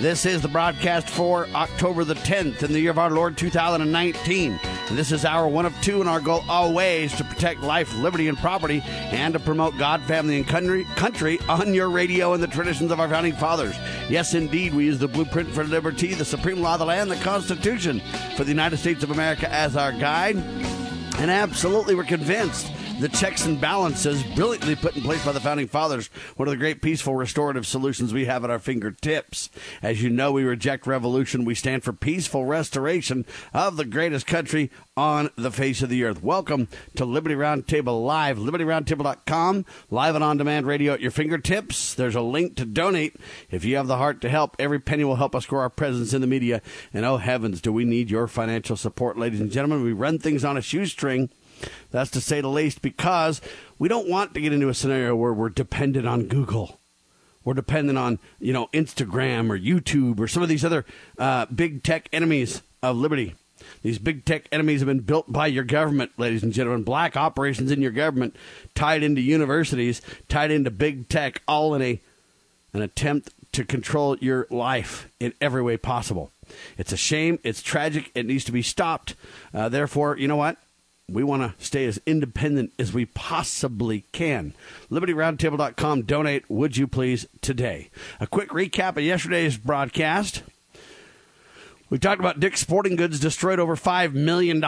This is the broadcast for October the 10th in the year of our Lord 2019. And this is our one of two, and our goal always to protect life, liberty, and property, and to promote God, family, and country, country on your radio and the traditions of our founding fathers. Yes, indeed, we use the blueprint for liberty, the supreme law of the land, the Constitution for the United States of America as our guide. And absolutely, we're convinced the checks and balances brilliantly put in place by the founding fathers, one of the great peaceful restorative solutions we have at our fingertips. As you know, we reject revolution. We stand for peaceful restoration of the greatest country on the face of the earth. Welcome to Liberty Roundtable Live, libertyroundtable.com, live and on demand radio at your fingertips. There's a link to donate. If you have the heart to help, every penny will help us grow our presence in the media. And oh heavens, do we need your financial support, ladies and gentlemen. We run things on a shoestring. That's to say the least, because we don't want to get into a scenario where we're dependent on Google. We're dependent on, you know, Instagram or YouTube or some of these other uh, big tech enemies of liberty. These big tech enemies have been built by your government, ladies and gentlemen. Black operations in your government, tied into universities, tied into big tech, all in a an attempt to control your life in every way possible. It's a shame. It's tragic. It needs to be stopped. Uh, therefore, you know what? We want to stay as independent as we possibly can. LibertyRoundtable.com. Donate, would you please, today. A quick recap of yesterday's broadcast. We talked about Dick's Sporting Goods destroyed over $5 million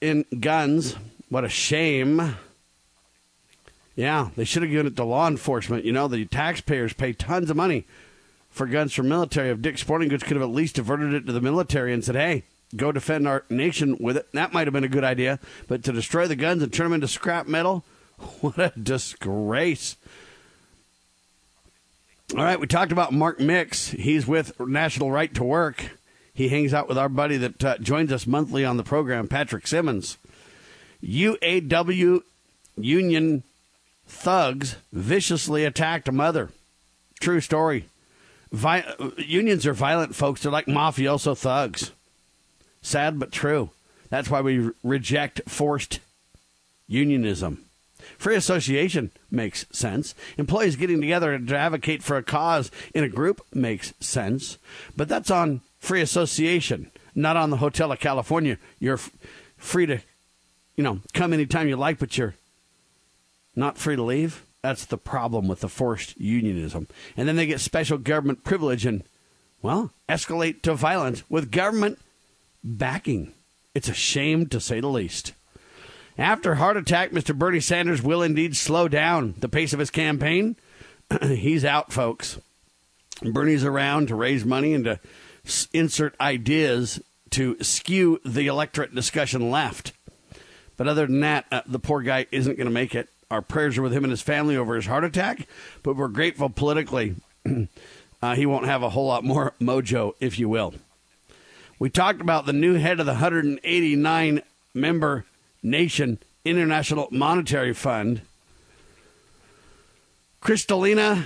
in guns. What a shame. Yeah, they should have given it to law enforcement. You know, the taxpayers pay tons of money for guns for military. If Dick's Sporting Goods could have at least diverted it to the military and said, hey, go defend our nation with it. That might have been a good idea. But to destroy the guns and turn them into scrap metal, what a disgrace. All right, we talked about Mark Mix. He's with National Right to Work. He hangs out with our buddy that uh, joins us monthly on the program, Patrick Semmens. UAW union thugs viciously attacked a mother. True story. Vi- unions are violent folks. They're like mafioso thugs. Sad but true. That's why we reject forced unionism. Free association makes sense. Employees getting together to advocate for a cause in a group makes sense. But that's on free association, not on the Hotel of California. You're f- free to, you know, come anytime you like, but you're not free to leave. That's the problem with the forced unionism. And then they get special government privilege and, well, escalate to violence with government backing. It's a shame to say the least. After heart attack, Mr. Bernie Sanders will indeed slow down the pace of his campaign. He's out, folks. Bernie's around to raise money and to insert ideas to skew the electorate discussion left. But other than that, uh, the poor guy isn't going to make it. Our prayers are with him and his family over his heart attack, but we're grateful politically. uh, he won't have a whole lot more mojo, if you will. We talked about the new head of the 189 member nation International Monetary Fund. Kristalina,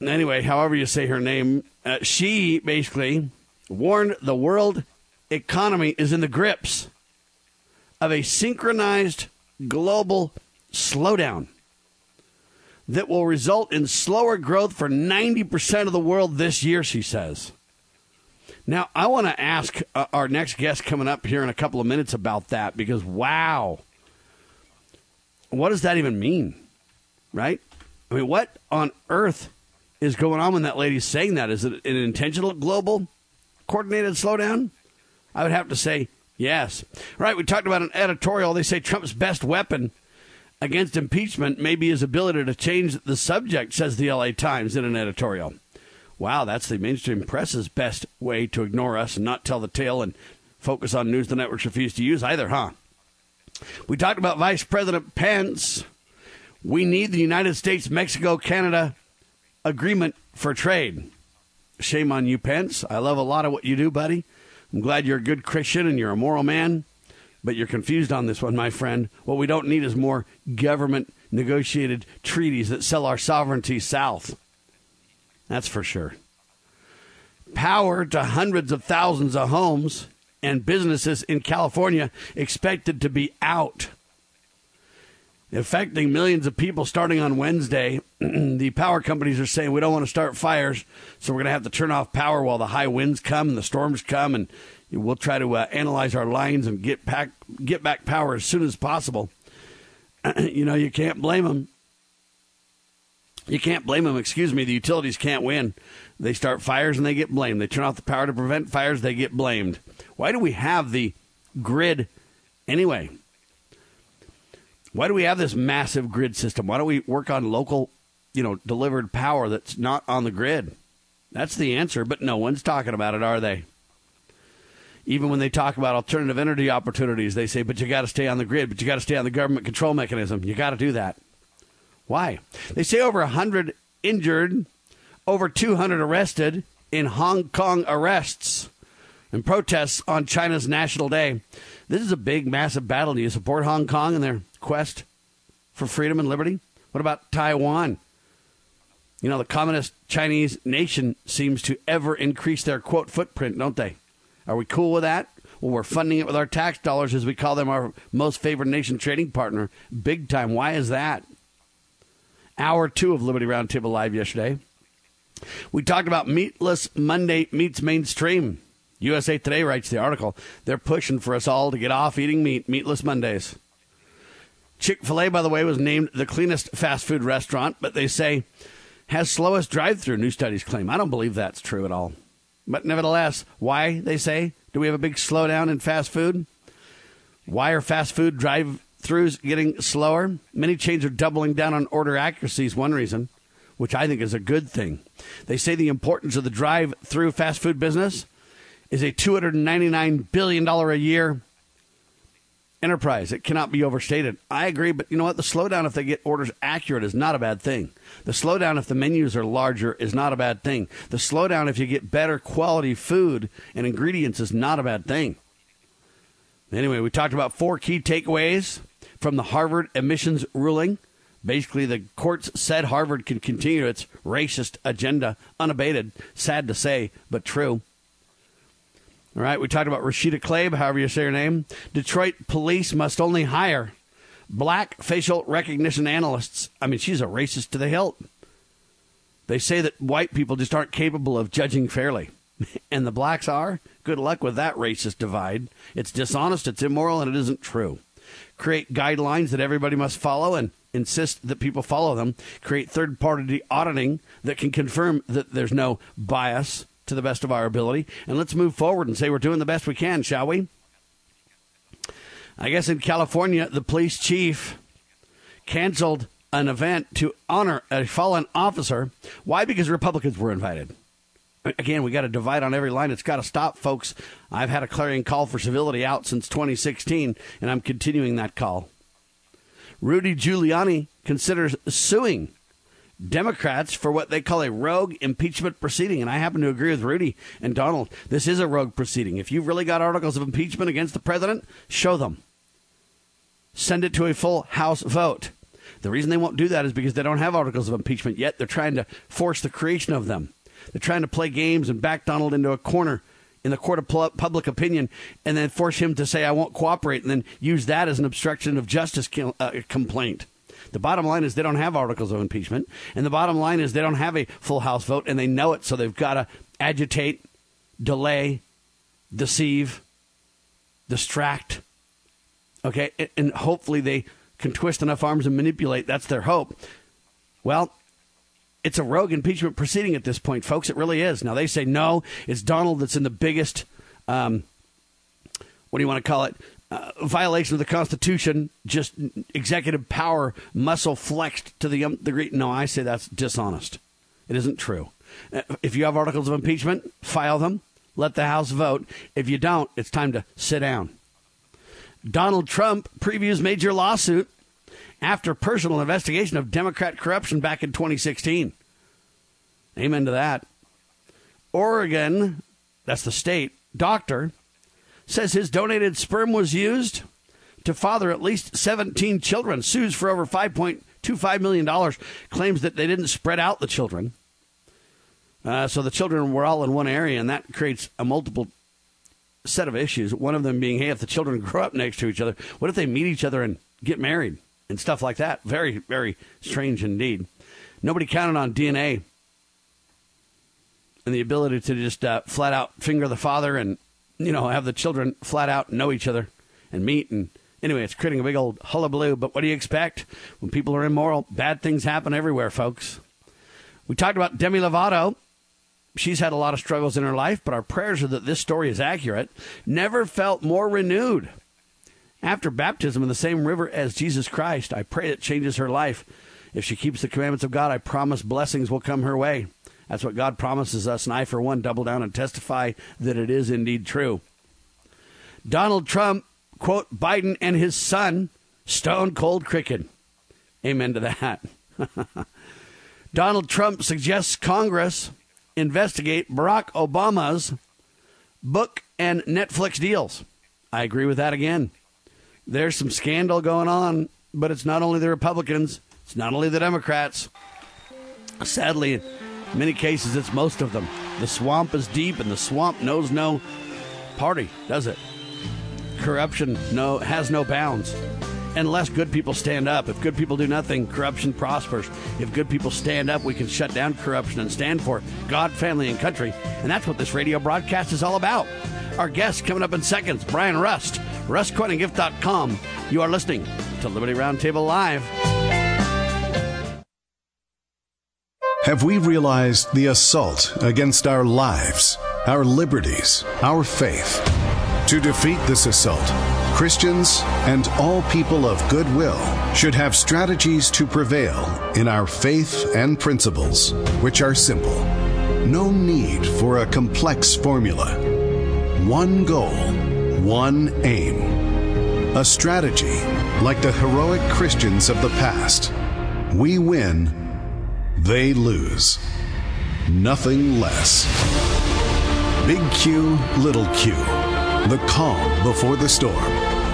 anyway, however you say her name, uh, she basically warned the world economy is in the grips of a synchronized global slowdown that will result in slower growth for 90% of the world this year, she says. Now, I want to ask uh, our next guest coming up here in a couple of minutes about that because, wow, what does that even mean? Right? I mean, what on earth is going on when that lady's saying that? Is it an intentional global coordinated slowdown? I would have to say yes. Right, we talked about an editorial. They say Trump's best weapon against impeachment may be his ability to change the subject, says the LA Times in an editorial wow, that's the mainstream press's best way to ignore us and not tell the tale and focus on news the networks refuse to use either, huh? We talked about Vice President Pence. We need the United States Mexico Canada agreement for trade. Shame on you, Pence. I love a lot of what you do, buddy. I'm glad you're a good Christian and you're a moral man, but you're confused on this one, my friend. What we don't need is more government negotiated treaties that sell our sovereignty south. That's for sure. Power to hundreds of thousands of homes and businesses in California expected to be out. Affecting millions of people starting on Wednesday, the power companies are saying we don't want to start fires, so we're going to have to turn off power while the high winds come and the storms come, and we'll try to uh, analyze our lines and get back get back power as soon as possible. you know, you can't blame them. You can't blame them. Excuse me. The utilities can't win. They start fires and they get blamed. They turn off the power to prevent fires. They get blamed. Why do we have the grid anyway? Why do we have this massive grid system? Why don't we work on local, you know, delivered power that's not on the grid? That's the answer, but no one's talking about it, are they? Even when they talk about alternative energy opportunities, they say, but you got to stay on the grid, but you got to stay on the government control mechanism. You got to do that. Why? They say over 100 injured, over 200 arrested in Hong Kong arrests and protests on China's National Day. This is a big, massive battle. Do you support Hong Kong and their quest for freedom and liberty? What about Taiwan? You know, the communist Chinese nation seems to ever increase their quote footprint, don't they? Are we cool with that? Well, we're funding it with our tax dollars as we call them our most favored nation trading partner. Big time. Why is that? Hour two of Liberty Roundtable Live yesterday. We talked about Meatless Monday meets mainstream. USA Today writes the article. They're pushing for us all to get off eating meat, meatless Mondays. Chick fil A, by the way, was named the cleanest fast food restaurant, but they say has slowest drive through, new studies claim. I don't believe that's true at all. But nevertheless, why, they say, do we have a big slowdown in fast food? Why are fast food drive throughs getting slower? Many chains are doubling down on order accuracy, is one reason, which I think is a good thing. They say the importance of the drive through fast food business is a $299 billion a year enterprise. It cannot be overstated. I agree, but you know what? The slowdown, if they get orders accurate, is not a bad thing. The slowdown, if the menus are larger, is not a bad thing. The slowdown, if you get better quality food and ingredients, is not a bad thing. Anyway, we talked about four key takeaways from the Harvard admissions ruling. Basically, the courts said Harvard can continue its racist agenda unabated. Sad to say, but true. All right, we talked about Rashida Tlaib, however you say her name. Detroit police must only hire black facial recognition analysts. I mean, she's a racist to the hilt. They say that white people just aren't capable of judging fairly. and the blacks are. Good luck with that racist divide. It's dishonest, it's immoral, and it isn't true. Create guidelines that everybody must follow and insist that people follow them. Create third party auditing that can confirm that there's no bias to the best of our ability. And let's move forward and say we're doing the best we can, shall we? I guess in California, the police chief canceled an event to honor a fallen officer. Why? Because Republicans were invited. Again, we got to divide on every line. It's got to stop, folks. I've had a clarion call for civility out since 2016, and I'm continuing that call. Rudy Giuliani considers suing Democrats for what they call a rogue impeachment proceeding. And I happen to agree with Rudy and Donald. This is a rogue proceeding. If you've really got articles of impeachment against the president, show them. Send it to a full House vote. The reason they won't do that is because they don't have articles of impeachment yet. They're trying to force the creation of them. They're trying to play games and back Donald into a corner in the court of public opinion and then force him to say, I won't cooperate, and then use that as an obstruction of justice uh, complaint. The bottom line is they don't have articles of impeachment, and the bottom line is they don't have a full House vote, and they know it, so they've got to agitate, delay, deceive, distract. Okay, and hopefully they can twist enough arms and manipulate. That's their hope. Well, it's a rogue impeachment proceeding at this point, folks. It really is. Now they say no, it's Donald that's in the biggest. Um, what do you want to call it? uh, violation of the Constitution, just executive power muscle flexed to the um, degree. No, I say that's dishonest. It isn't true. Uh, if you have articles of impeachment, file them. Let the House vote. If you don't, it's time to sit down. Donald Trump previews major lawsuit after personal investigation of Democrat corruption back in 2016. Amen to that. Oregon, that's the state, doctor says his donated sperm was used to father at least 17 children, sues for over $5.2 two $5 million, claims that they didn't spread out the children. Uh, so the children were all in one area, and that creates a multiple set of issues. One of them being, hey, if the children grow up next to each other, what if they meet each other and get married and stuff like that? Very, very strange indeed. Nobody counted on DNA and the ability to just uh, flat out finger the father and you know have the children flat out know each other and meet and anyway it's creating a big old hullabaloo. But what do you expect? When people are immoral bad things happen everywhere folks. We talked about demi lovato. She's had a lot of struggles in her life but our prayers are that this story is accurate. Never felt more renewed after baptism in the same river as jesus christ i pray it changes her life if she keeps the commandments of god i promise blessings will come her way that's what God promises us, and I, for one, double down and testify that it is indeed true. Donald Trump, quote, Biden and his son, stone cold cricket. Amen to that. Donald Trump suggests Congress investigate Barack Obama's book and Netflix deals. I agree with that again. There's some scandal going on, but it's not only the Republicans, it's not only the Democrats. Sadly, in many cases, it's most of them. The swamp is deep, and the swamp knows no party, does it? Corruption no has no bounds. Unless good people stand up. If good people do nothing, corruption prospers. If good people stand up, we can shut down corruption and stand for God, family, and country. And that's what this radio broadcast is all about. Our guest coming up in seconds, Brian Rust, rustcoinandgift.com. You are listening to Liberty Roundtable Live. Have we realized the assault against our lives, our liberties, our faith? To defeat this assault, Christians and all people of goodwill should have strategies to prevail in our faith and principles, which are simple. No need for a complex formula. One goal, one aim. A strategy like the heroic Christians of the past. We win they lose. Nothing less. Big Q, Little Q. The Calm Before the Storm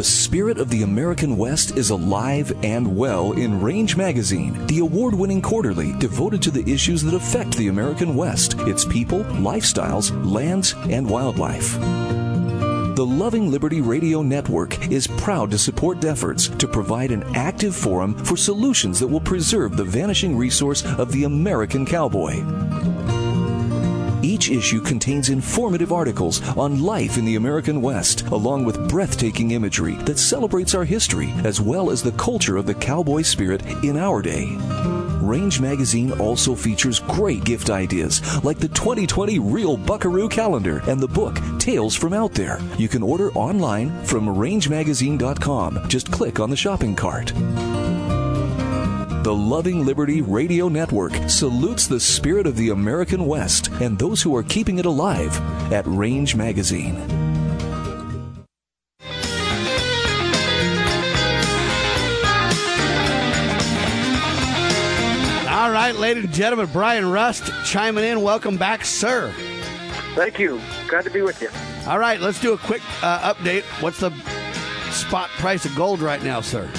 The spirit of the American West is alive and well in Range Magazine, the award winning quarterly devoted to the issues that affect the American West, its people, lifestyles, lands, and wildlife. The Loving Liberty Radio Network is proud to support efforts to provide an active forum for solutions that will preserve the vanishing resource of the American cowboy. Each issue contains informative articles on life in the American West, along with breathtaking imagery that celebrates our history as well as the culture of the cowboy spirit in our day. Range Magazine also features great gift ideas like the 2020 Real Buckaroo Calendar and the book Tales from Out There. You can order online from rangemagazine.com. Just click on the shopping cart. The Loving Liberty Radio Network salutes the spirit of the American West and those who are keeping it alive at Range Magazine. All right, ladies and gentlemen, Brian Rust chiming in. Welcome back, sir. Thank you. Glad to be with you. All right, let's do a quick uh, update. What's the spot price of gold right now, sir?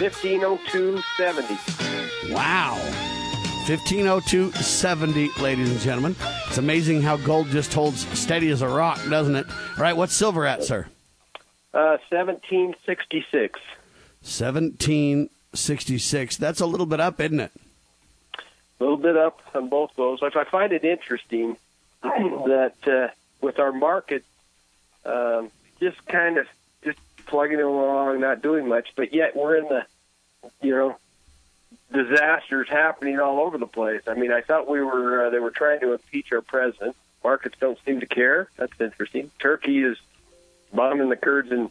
1502.70. Wow. 1502.70, ladies and gentlemen. It's amazing how gold just holds steady as a rock, doesn't it? All right, what's silver at, sir? Uh, 1766. 1766. That's a little bit up, isn't it? A little bit up on both those. I find it interesting that uh, with our market um, just kind of plugging along, not doing much, but yet we're in the, you know, disasters happening all over the place. I mean, I thought we were uh, they were trying to impeach our president. Markets don't seem to care. That's interesting. Turkey is bombing the Kurds in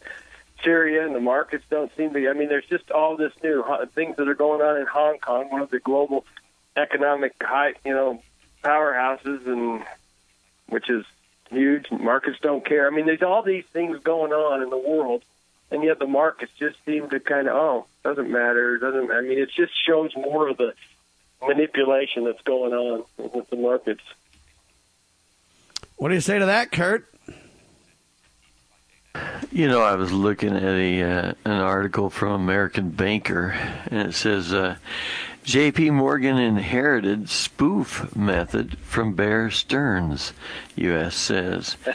Syria, and the markets don't seem to. I mean, there's just all this new things that are going on in Hong Kong, one of the global economic high, you know, powerhouses, and which is huge. Markets don't care. I mean, there's all these things going on in the world, and yet the markets just seem to kind of oh, doesn't matter. Doesn't. I mean, it just shows more of the manipulation that's going on with the markets. What do you say to that, Kurt? You know, I was looking at a uh, an article from American Banker, and it says uh, J.P. Morgan inherited spoof method from Bear Stearns. U.S. says.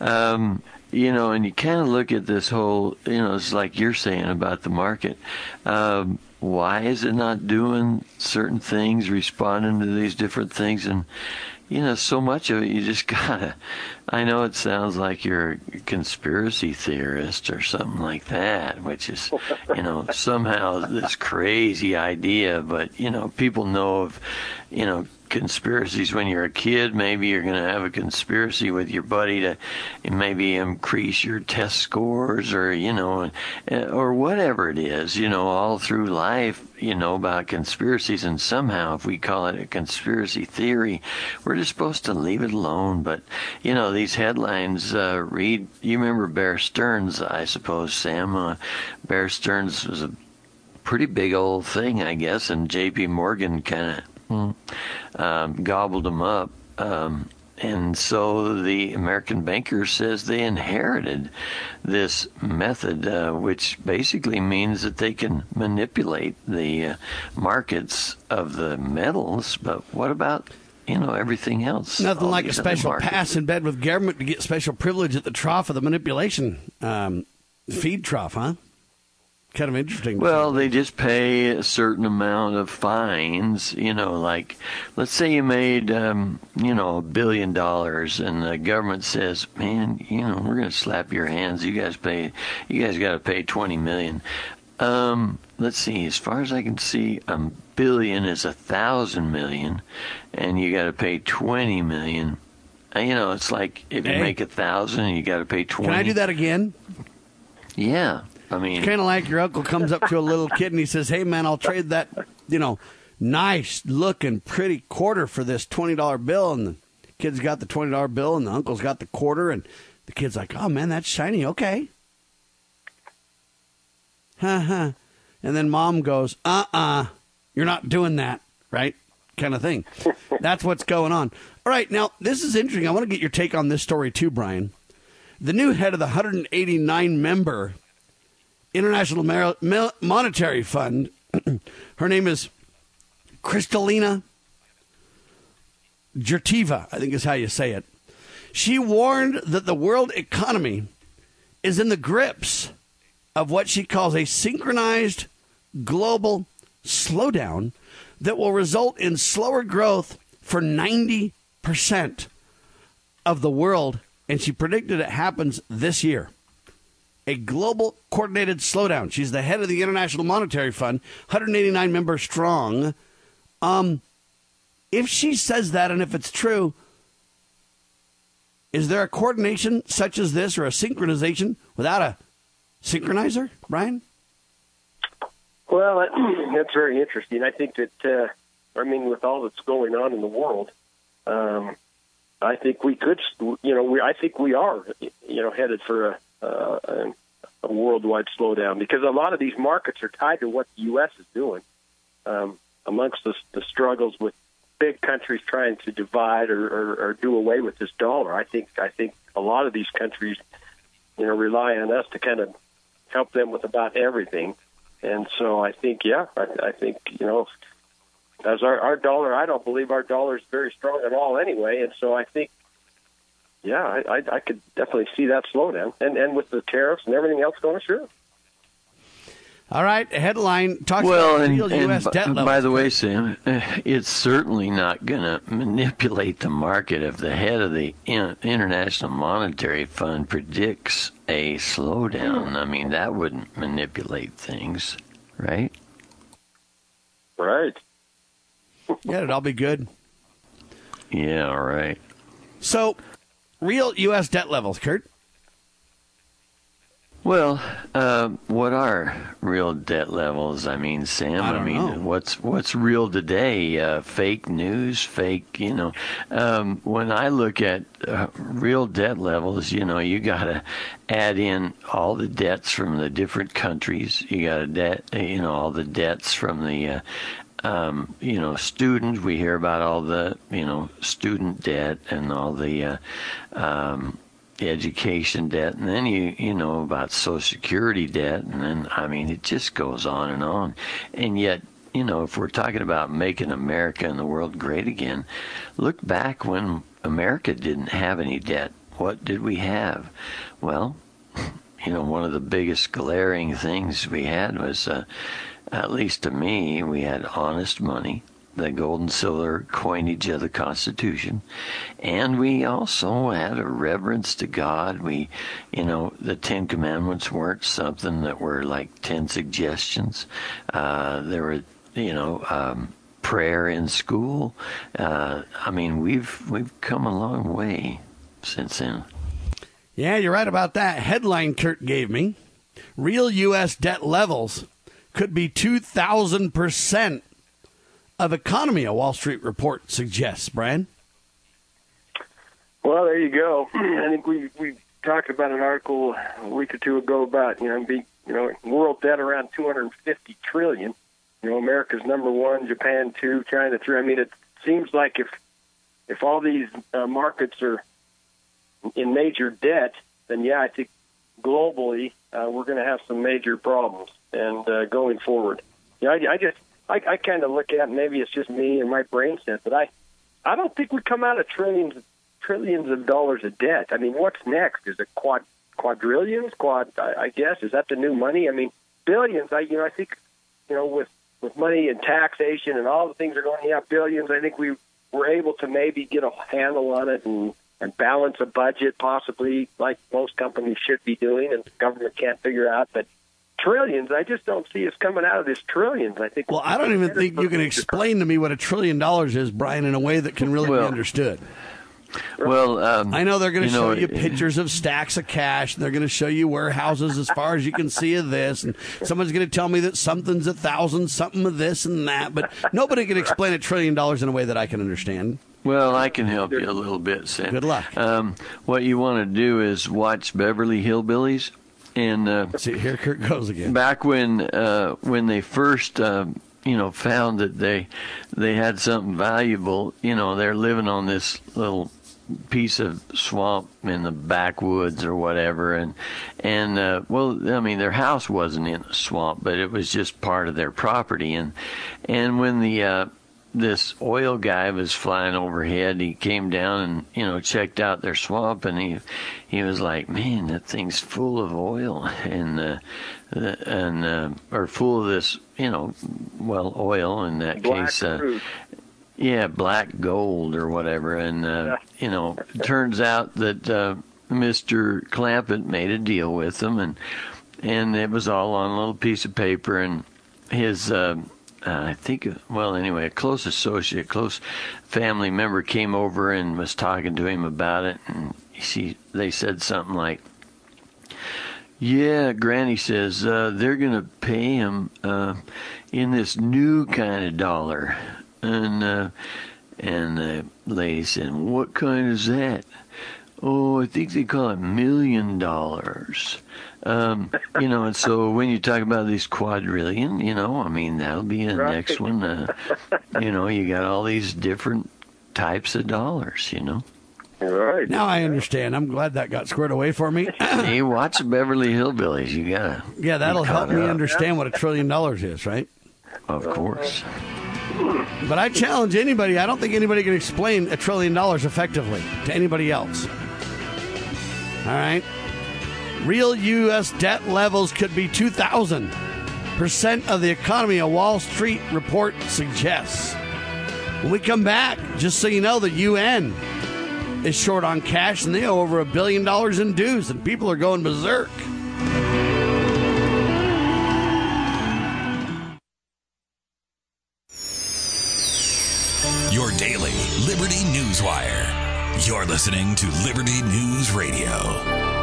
Um, you know, and you kind of look at this whole, you know, it's like you're saying about the market. Um, why is it not doing certain things, responding to these different things, and you know, so much of it you just gotta. I know it sounds like you're a conspiracy theorist or something like that, which is, you know, somehow this crazy idea, but you know, people know of, you know, conspiracies when you're a kid. Maybe you're going to have a conspiracy with your buddy to maybe increase your test scores or, you know, or whatever it is, you know, all through life, you know, about conspiracies. And somehow, if we call it a conspiracy theory, we're just supposed to leave it alone. But, you know, these headlines uh, read, you remember Bear Stearns, I suppose, Sam. Uh, Bear Stearns was a pretty big old thing, I guess, and J.P. Morgan kind of um, gobbled them up. Um, and so the American banker says they inherited this method, uh, which basically means that they can manipulate the uh, markets of the metals. But what about you know everything else? Nothing like a special pass in bed with government to get special privilege at the trough of the manipulation um, feed trough, huh? Kind of interesting. Well, they just pay a certain amount of fines. You know, like let's say you made, um, you know, a billion dollars, and the government says, "Man, you know, we're going to slap your hands. You guys pay. You guys got to pay twenty million. Um, let's see. As far as I can see, a billion is a thousand million, and you got to pay twenty million. You know, it's like if you hey. make a thousand, you got to pay twenty. Can I do that again? Yeah. I mean, kind of like your uncle comes up to a little kid and he says, "Hey, man, I'll trade that, you know, nice looking, pretty quarter for this twenty dollar bill." And the kid's got the twenty dollar bill, and the uncle's got the quarter, and the kid's like, "Oh man, that's shiny. Okay." Ha. And then mom goes, "Uh uh-uh, uh, you're not doing that, right?" Kind of thing. That's what's going on. All right, now this is interesting. I want to get your take on this story too, Brian. The new head of the 189 member International Monetary Fund. Her name is Kristalina Georgieva, I think is how you say it. She warned that the world economy is in the grips of what she calls a synchronized global slowdown that will result in slower growth for 90% of the world. And she predicted it happens this year a global coordinated slowdown. She's the head of the International Monetary Fund, 189 members strong. Um, if she says that, and if it's true, is there a coordination such as this or a synchronization without a synchronizer, Brian? Well, that's very interesting. I think that, uh, I mean, with all that's going on in the world, um, I think we could, you know, we, I think we are, you know, headed for a, uh, a worldwide slowdown because a lot of these markets are tied to what the U.S. is doing. Um, amongst the, the struggles with big countries trying to divide or, or, or do away with this dollar, I think I think a lot of these countries, you know, rely on us to kind of help them with about everything. And so I think, yeah, I, I think you know, as our, our dollar, I don't believe our dollar is very strong at all anyway. And so I think yeah, I, I, I could definitely see that slowdown, and and with the tariffs and everything else going, sure. All right, headline talks well, about and, real and U.S. b- debt levels. By the way, Sam, it's certainly not going to manipulate the market if the head of the International Monetary Fund predicts a slowdown. I mean, that wouldn't manipulate things, right? Right. yeah, it'd all be good. Yeah, all right. So real U.S. debt levels, Kurt? Well, uh, what are real debt levels? I mean, Sam. I, I mean, know. what's what's real today? Uh, fake news, fake. You know, um, when I look at uh, real debt levels, you know, you got to add in all the debts from the different countries. You got to debt, you know, all the debts from the. Um, you know, students. We hear about all the, you know, student debt and all the uh, um, education debt, and then you you know about Social Security debt, and then I mean it just goes on and on, and yet you know if we're talking about making America and the world great again, look back when America didn't have any debt. What did we have? Well, you know one of the biggest glaring things we had was, uh, at least to me, we had honest money the gold and silver coinage of the Constitution. And we also had a reverence to God. We, you know, the Ten Commandments weren't something that were like ten suggestions. Uh, there were, you know, um, prayer in school. Uh, I mean, we've we've come a long way since then. Yeah, you're right about that. Headline Kurt gave me real U.S. debt levels could be 2,000% of economy, a Wall Street report suggests, Brian. Well, there you go. I think we we talked about an article a week or two ago about you know be you know world debt around 250 trillion. You know, America's number one, Japan two, China three. I mean, it seems like if if all these uh, markets are in major debt, then yeah, I think globally uh, we're going to have some major problems and uh, going forward. Yeah, you know, I, I just I, I kind of look at maybe it's just me and my brain set, but I I don't think we come out of trillions trillions of dollars of debt. I mean, what's next? Is it quad quadrillions? Quad? I, I guess is that the new money? I mean, billions. I you know I think you know with with money and taxation and all the things are going. Yeah, billions. I think we were able to maybe get a handle on it and and balance a budget, possibly like most companies should be doing, and the government can't figure out. But trillions, I just don't see us coming out of this trillions. I think. Well, I don't even think you can explain to me what a trillion dollars is, Brian, in a way that can really Well, be understood. Well, um, I know they're going to show know, you pictures of stacks of cash, and they're going to show you warehouses as far as you can see of this, and someone's going to tell me that something's a thousand, something of this and that, but nobody can explain a trillion dollars in a way that I can understand. Well, I can help you a little bit, Sam. Good luck. Um, what you want to do is watch Beverly Hillbillies, and uh, See, here Kurt goes again. back when uh, when they first uh, you know found that they they had something valuable, you know, they're living on this little piece of swamp in the backwoods or whatever and and uh, well I mean their house wasn't in a swamp but it was just part of their property and and when the uh, this oil guy was flying overhead he came down and you know checked out their swamp and he he was like man that thing's full of oil and uh, and uh, or full of this you know well oil in that Black case uh, yeah, black gold or whatever. And, uh, you know, turns out that uh, Mr. Clampett made a deal with them, and and it was all on a little piece of paper. And his, uh, uh, I think, well, anyway, a close associate, close family member came over and was talking to him about it. And she, they said something like, yeah, Granny says uh, they're going to pay him uh, in this new kind of dollar, and uh, and the lady said, "What kind is that?" Oh, I think they call it million dollars. Um, you know, and so when you talk about these quadrillion, you know, I mean that'll be the Right. next one. Uh, you know, you got all these different types of dollars. You know, Right. Now I understand. I'm glad that got squared away for me. hey, watch Beverly Hillbillies, you gotta, yeah, that'll help me up. understand what a trillion dollars is, right? Of course. But I challenge anybody. I don't think anybody can explain a trillion dollars effectively to anybody else. All right. Real U.S. debt levels could be 2,000% of the economy, a Wall Street report suggests. When we come back, just so you know, the UN is short on cash and they owe over a billion dollars in dues, and people are going berserk. Your daily Liberty News Wire. You're listening to Liberty News Radio.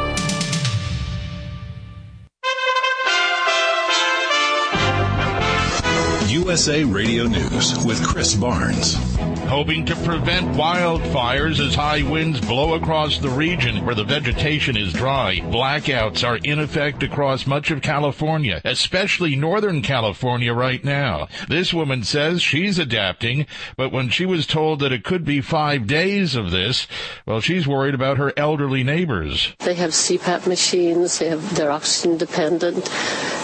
USA Radio News with Chris Barnes. Hoping to prevent wildfires as high winds blow across the region where the vegetation is dry. Blackouts are in effect across much of California, especially Northern California right now. This woman says she's adapting, but when she was told that it could be five days of this, well, she's worried about her elderly neighbors. They have CPAP machines, they have, they're oxygen dependent.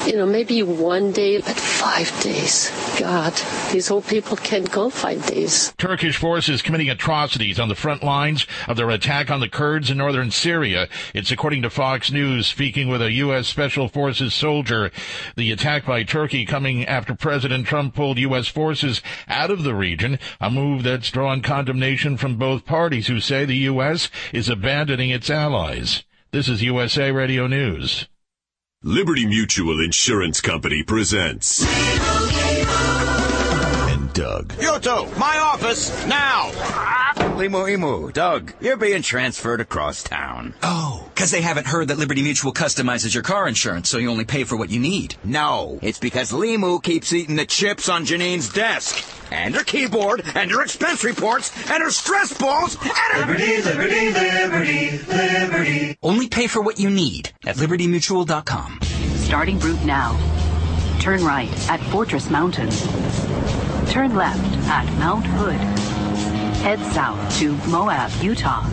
You know, maybe one day, but five days. God, these old people can't go five days. Turkish forces committing atrocities on the front lines of their attack on the Kurds in northern Syria. It's according to Fox News, speaking with a U.S. Special Forces soldier. The attack by Turkey coming after President Trump pulled U.S. forces out of the region, a move that's drawn condemnation from both parties who say the U.S. is abandoning its allies. This is USA Radio News. Liberty Mutual Insurance Company presents. And Doug. Yoto, my office, now! LiMu Emu, Doug, you're being transferred across town. Oh, because they haven't heard that Liberty Mutual customizes your car insurance, so you only pay for what you need. No, it's because Limu keeps eating the chips on Janine's desk. And her keyboard, and her expense reports, and her stress balls, and her... Liberty, liberty, liberty, liberty. Only pay for what you need at libertymutual.com. Starting route now. Turn right at Fortress Mountain. Turn left at Mount Hood. Head south to Moab, Utah.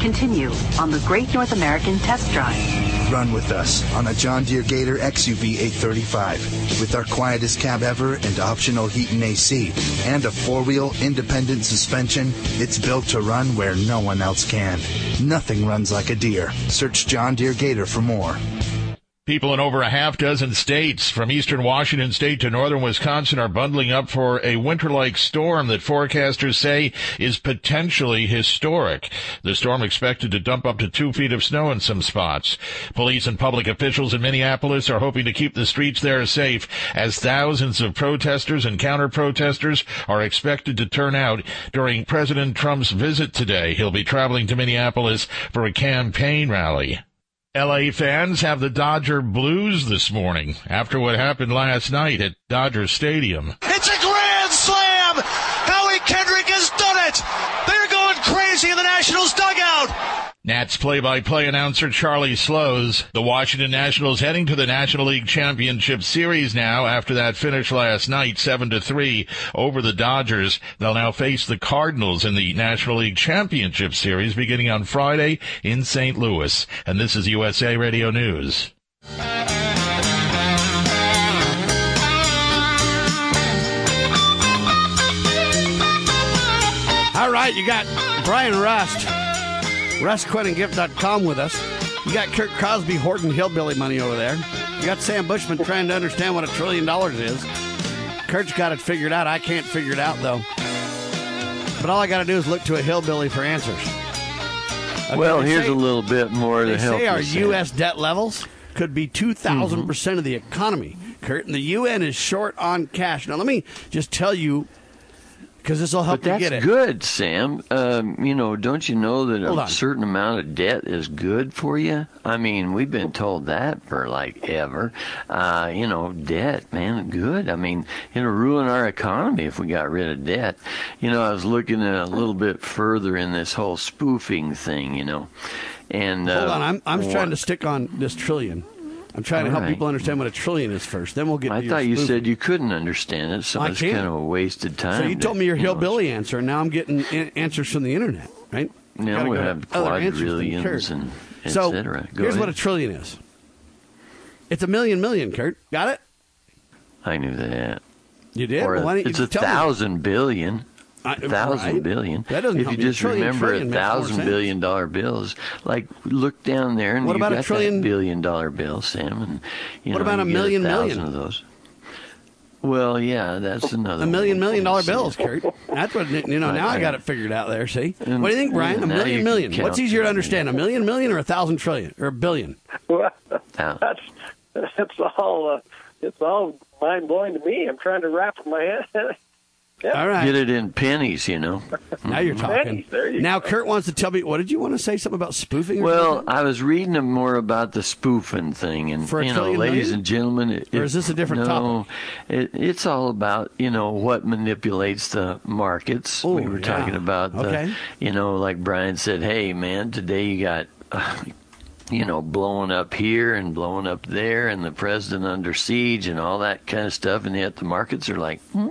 Continue on the Great North American Test Drive. Run with us on a John Deere Gator XUV 835 with our quietest cab ever and optional heat and AC and a four-wheel independent suspension. It's built to run where no one else can. Nothing runs like a Deere. Search John Deere Gator for more. People in over a half dozen states, from eastern Washington state to northern Wisconsin, are bundling up for a winter-like storm that forecasters say is potentially historic. The storm expected to dump up to two feet of snow in some spots. Police and public officials in Minneapolis are hoping to keep the streets there safe as thousands of protesters and counter-protesters are expected to turn out during President Trump's visit today. He'll be traveling to Minneapolis for a campaign rally. LA fans have the Dodger blues this morning after what happened last night at Dodger Stadium. It's a grand slam! Howie Kendrick has done it! They're going crazy in the Nationals dugout! Nats play-by-play announcer Charlie Slowes. The Washington Nationals heading to the National League Championship Series now after that finish last night, 7 to 3 over the Dodgers. They'll now face the Cardinals in the National League Championship Series beginning on Friday in St. Louis. And this is USA Radio News. All right, you got Brian Rust, RustQuittingGift.com with us. You got Kirk Crosby hoarding hillbilly money over there. You got Sam Bushman trying to understand what a trillion dollars is. Kurt's got it figured out. I can't figure it out, though. But all I got to do is look to a hillbilly for answers. Okay, Well, here's say- a little bit more to help say our U.S. debt levels could be 2,000% mm-hmm. of the economy, Kurt, and the UN is short on cash. Now, let me just tell you, because this will help But you get that's it. good, Sam. Um, you know, don't you know that Hold a on. certain amount of debt is good for you? I mean, we've been told that for like ever. Uh, you know, debt, man, good. I mean, it'll ruin our economy if we got rid of debt. You know, I was looking at a little bit further in this whole spoofing thing. You know, and Hold uh, on, I'm, I'm trying to stick on this trillion. I'm trying to help right. people understand what a trillion is first. Then we'll get. I to thought you said you couldn't understand it, so I it's can't. kind of a wasted time. So you told me your you know, hillbilly answer, and now I'm getting in- answers from the internet, right? Now we have other answers than quadrillions and et so cetera. Go here's ahead. what a trillion is. It's a million million, Kurt. Got it? I knew that. You did? Or Well, you it's a just tell me? thousand billion. I- A thousand right. billion. That doesn't if you just Trillion, remember trillion a thousand dollar bills, like look down there and What you about a got trillion- that billion dollar bill, Sam, and you What know, about a you get million thousand million? of those? Well, yeah, that's another A million one. million dollar bills, Kurt. That's what you know. Now I got it figured out there. See, what do you think, Brian? A million can million. count What's easier to understand? A million million or a thousand trillion or a billion? Well, that's that's all. Uh, it's all mind blowing to me. I'm trying to wrap my head All right. Get it in pennies, you know. Now you're talking. Pennies, there you now Kurt wants to tell me. What did you want to say? Something about spoofing? or Well, something? I was reading more about the spoofing thing, and For a you know, trillion ladies million? and gentlemen, it, Or is this a different no, It, it's all about you know what manipulates the markets. we were yeah. talking about, the, Okay. you know, like Brian said, hey man, today you got. Uh, you know, blowing up here and blowing up there, and the president under siege and all that kind of stuff, and yet the markets are like, hmm,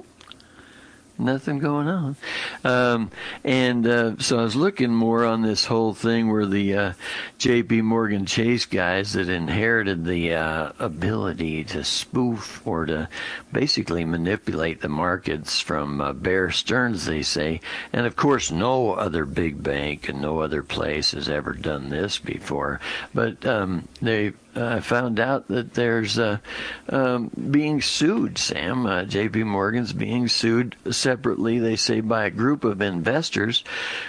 nothing going on. Um, and uh, so I was looking more on this whole thing where the uh, J.P. Morgan Chase guys that inherited the uh, ability to spoof or to basically manipulate the markets from uh, Bear Stearns, they say. And of course, no other big bank and no other place has ever done this before. But um, they I found out that there's uh, um, being sued, Sam. Uh, J.P. Morgan's being sued separately, they say, by a group of investors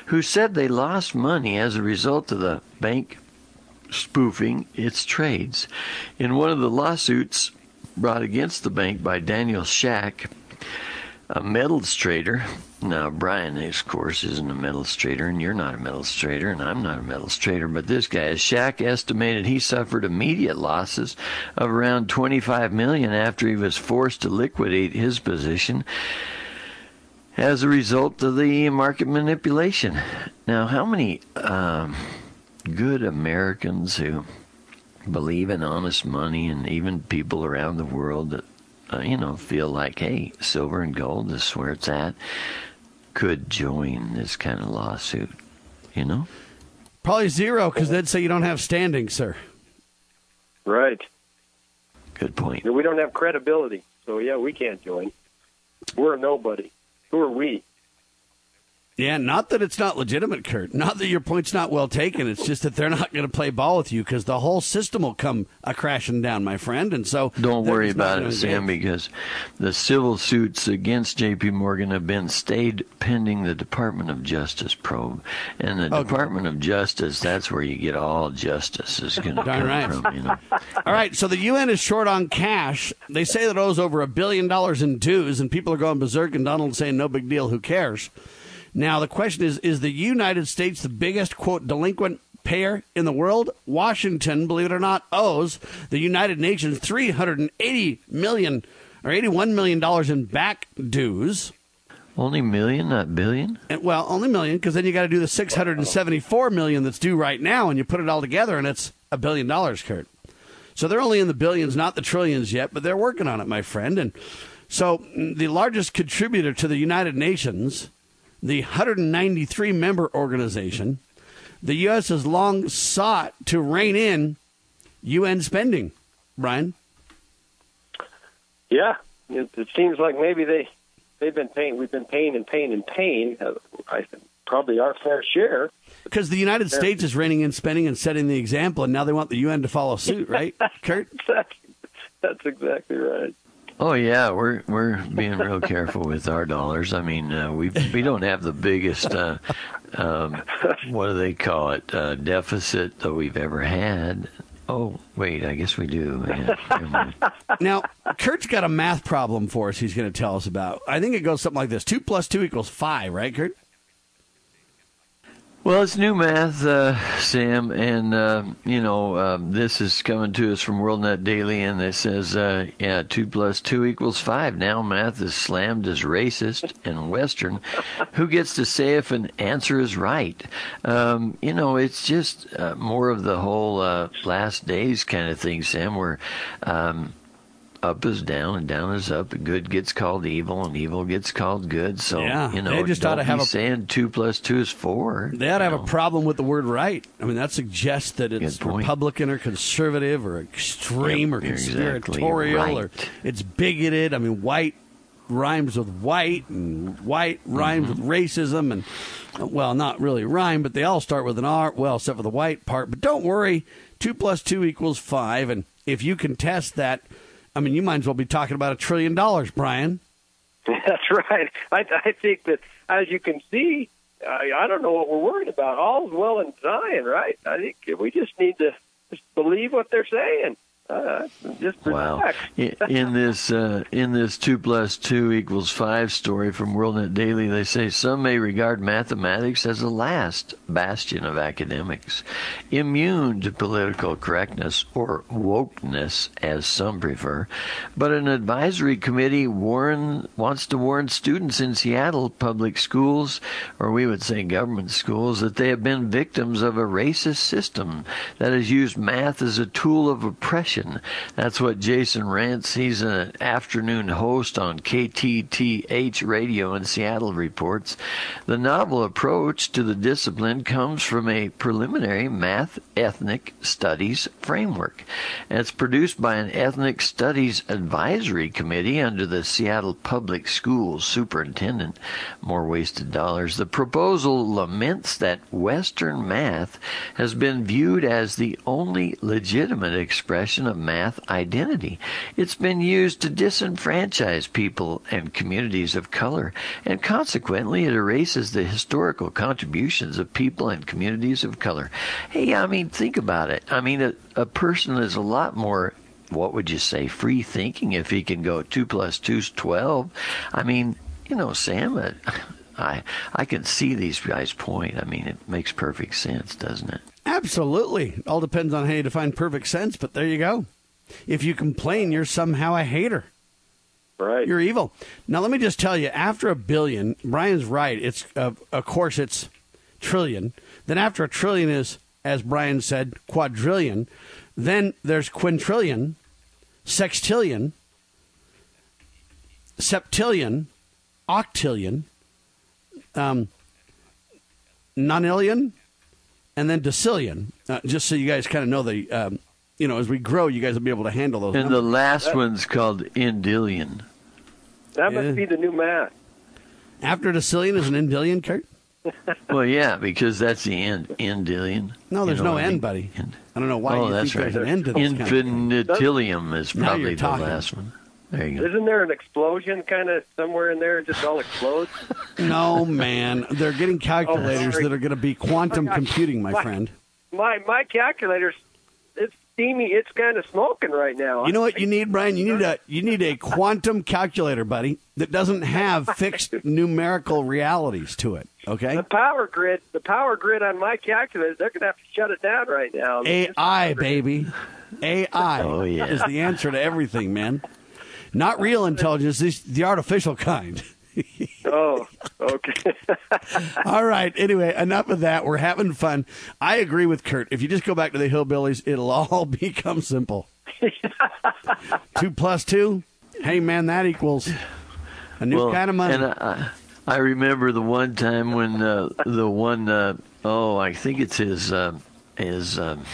who said they lost money as a result of the bank spoofing its trades. In one of the lawsuits brought against the bank by Daniel Shak, a metals trader. Now, Brian, of course, isn't a metals trader, and you're not a metals trader, and I'm not a metals trader, but this guy, Shak, estimated he suffered immediate losses of around 25 million after he was forced to liquidate his position as a result of the market manipulation. Now, how many um, good Americans who believe in honest money and even people around the world that uh, you know feel like hey silver and gold this is where it's at could join this kind of lawsuit you know Probably zero because they'd say you don't have standing, sir. Right. Good point. We don't have credibility, so yeah, we can't join. We're a nobody. Who are we? Yeah, not that it's not legitimate, Kurt. Not that your point's not well taken. It's just that they're not going to play ball with you because the whole system will come a crashing down, my friend. And so don't worry about it sam engage. because the civil suits against jp morgan have been stayed pending the department of justice probe and the Okay. department of justice that's where you get all justice is going to come right. from you know All right, so the UN is short on cash. They say that it owes over a billion dollars in dues, and people are going berserk, and Donald's saying, no big deal, who cares? Now, the question is is the United States the biggest, quote, delinquent payer in the world? Washington, believe it or not, owes the United Nations 380 million or $81 million in back dues. only million not billion And, well, only million because then you got to do the 674 million that's due right now, and you put it all together, and it's a billion dollars, Kurt. So they're only in the billions, not the trillions yet, but they're working on it, my friend. And so mm, the largest contributor to the United Nations, the 193 member organization, the U.S. has long sought to rein in UN spending. Brian? Yeah, it, it seems like maybe they they've been paying. We've been paying and paying and paying. Uh, I probably our fair share. Because the United States is reining in spending and setting the example, and now they want the UN to follow suit, right, Kurt? That's, that's exactly right. Oh yeah, we're we're being real careful with our dollars. I mean, uh, we we don't have the biggest uh, um, what do they call it uh, deficit that we've ever had. Oh wait, I guess we do. Yeah. Now, Kurt's got a math problem for us he's going to tell us about. I think it goes something like this 2 plus 2 equals 5, right, Kurt? Well, it's new math, uh, Sam, and uh, you know um, this is coming to us from WorldNet Daily, and it says, uh, "Yeah, two plus two equals five." Now math is slammed as racist and Western. Who gets to say if an answer is right? Um, you know, it's just uh, more of the whole uh, last days kind of thing, Sam, where. Um, up is down and down is up. Good gets called evil and evil gets called good. So Yeah, you know, they just ought to have a- saying two plus two is four. They ought to have a problem with the word right. I mean, that suggests that it's Republican or conservative or extreme Yep, or you're exactly conspiratorial or it's bigoted. I mean, white rhymes with white and white rhymes Mm-hmm. with racism and well, not really rhyme, but they all start with an R. Well, except for the white part. But don't worry, two plus two equals five, and if you can test that, I mean, you might as well be talking about a trillion dollars, Brian. That's right. I, I think that, as you can see, I, I don't know what we're worried about. All's well and fine, right? I think we just need to just believe what they're saying. Uh, just Wow. In this uh, in this two plus two equals five story from WorldNet Daily, they say some may regard mathematics as the last bastion of academics, immune to political correctness or wokeness, as some prefer. But an advisory committee warn wants to warn students in Seattle public schools, or we would say government schools, that they have been victims of a racist system that has used math as a tool of oppression. That's what Jason Rantz, he's an afternoon host on KTTH radio in Seattle, reports. The novel approach to the discipline comes from a preliminary math ethnic studies framework. It's produced by an ethnic studies advisory committee under the Seattle Public Schools superintendent. More wasted dollars. The proposal laments that Western math has been viewed as the only legitimate expression math identity. It's been used to disenfranchise people and communities of color, and consequently, it erases the historical contributions of people and communities of color. Hey, I mean, think about it. I mean, a, a person is a lot more what would you say, free thinking if he can go two plus two's twelve. I mean, you know, Sam, uh, I I can see these guys' point. I mean, it makes perfect sense, doesn't it? Absolutely. It all depends on how you define perfect sense, but there you go. If you complain, you're somehow a hater. Right. You're evil. Now, let me just tell you after a billion, Brian's right. It's, uh, of course, it's trillion. Then after a trillion is, as Brian said, quadrillion. Then there's quintillion, sextillion, septillion, octillion, um, nonillion, and then decillion. Uh, just so you guys kind of know the, um, you know, as we grow, you guys will be able to handle those. And the numbers. last one's called Indillion. That Yeah. must be the new math. After decillion is an indillion, Kurt? Well, yeah, because that's the end. Indillion. No, there's You know no what I end, mean? buddy. I don't know why oh, you that's think right. there's an end to this kind of is probably the last one. There you go. Isn't there an explosion kind of somewhere in there? It just all explodes. No, man. They're getting calculators oh, sorry. that are going to be quantum oh, computing, my friend. My my calculator's it's steamy. It's kind of smoking right now. You know what you need, Brian? You need a you need a quantum calculator, buddy, that doesn't have fixed numerical realities to it. Okay? The power grid, the power grid on my calculator, they're going to have to shut it down right now. AI, baby. AI Oh, yeah. is the answer to everything, man. Not real intelligence, this the artificial kind. Oh, okay. All right. Anyway, enough of that. We're having fun. I agree with Kurt. If you just go back to the hillbillies, it'll all become simple. two plus two. Hey, man, that equals a new Well, kind of money. And I, I remember the one time when uh, the one, uh, oh, I think it's his uh, his um,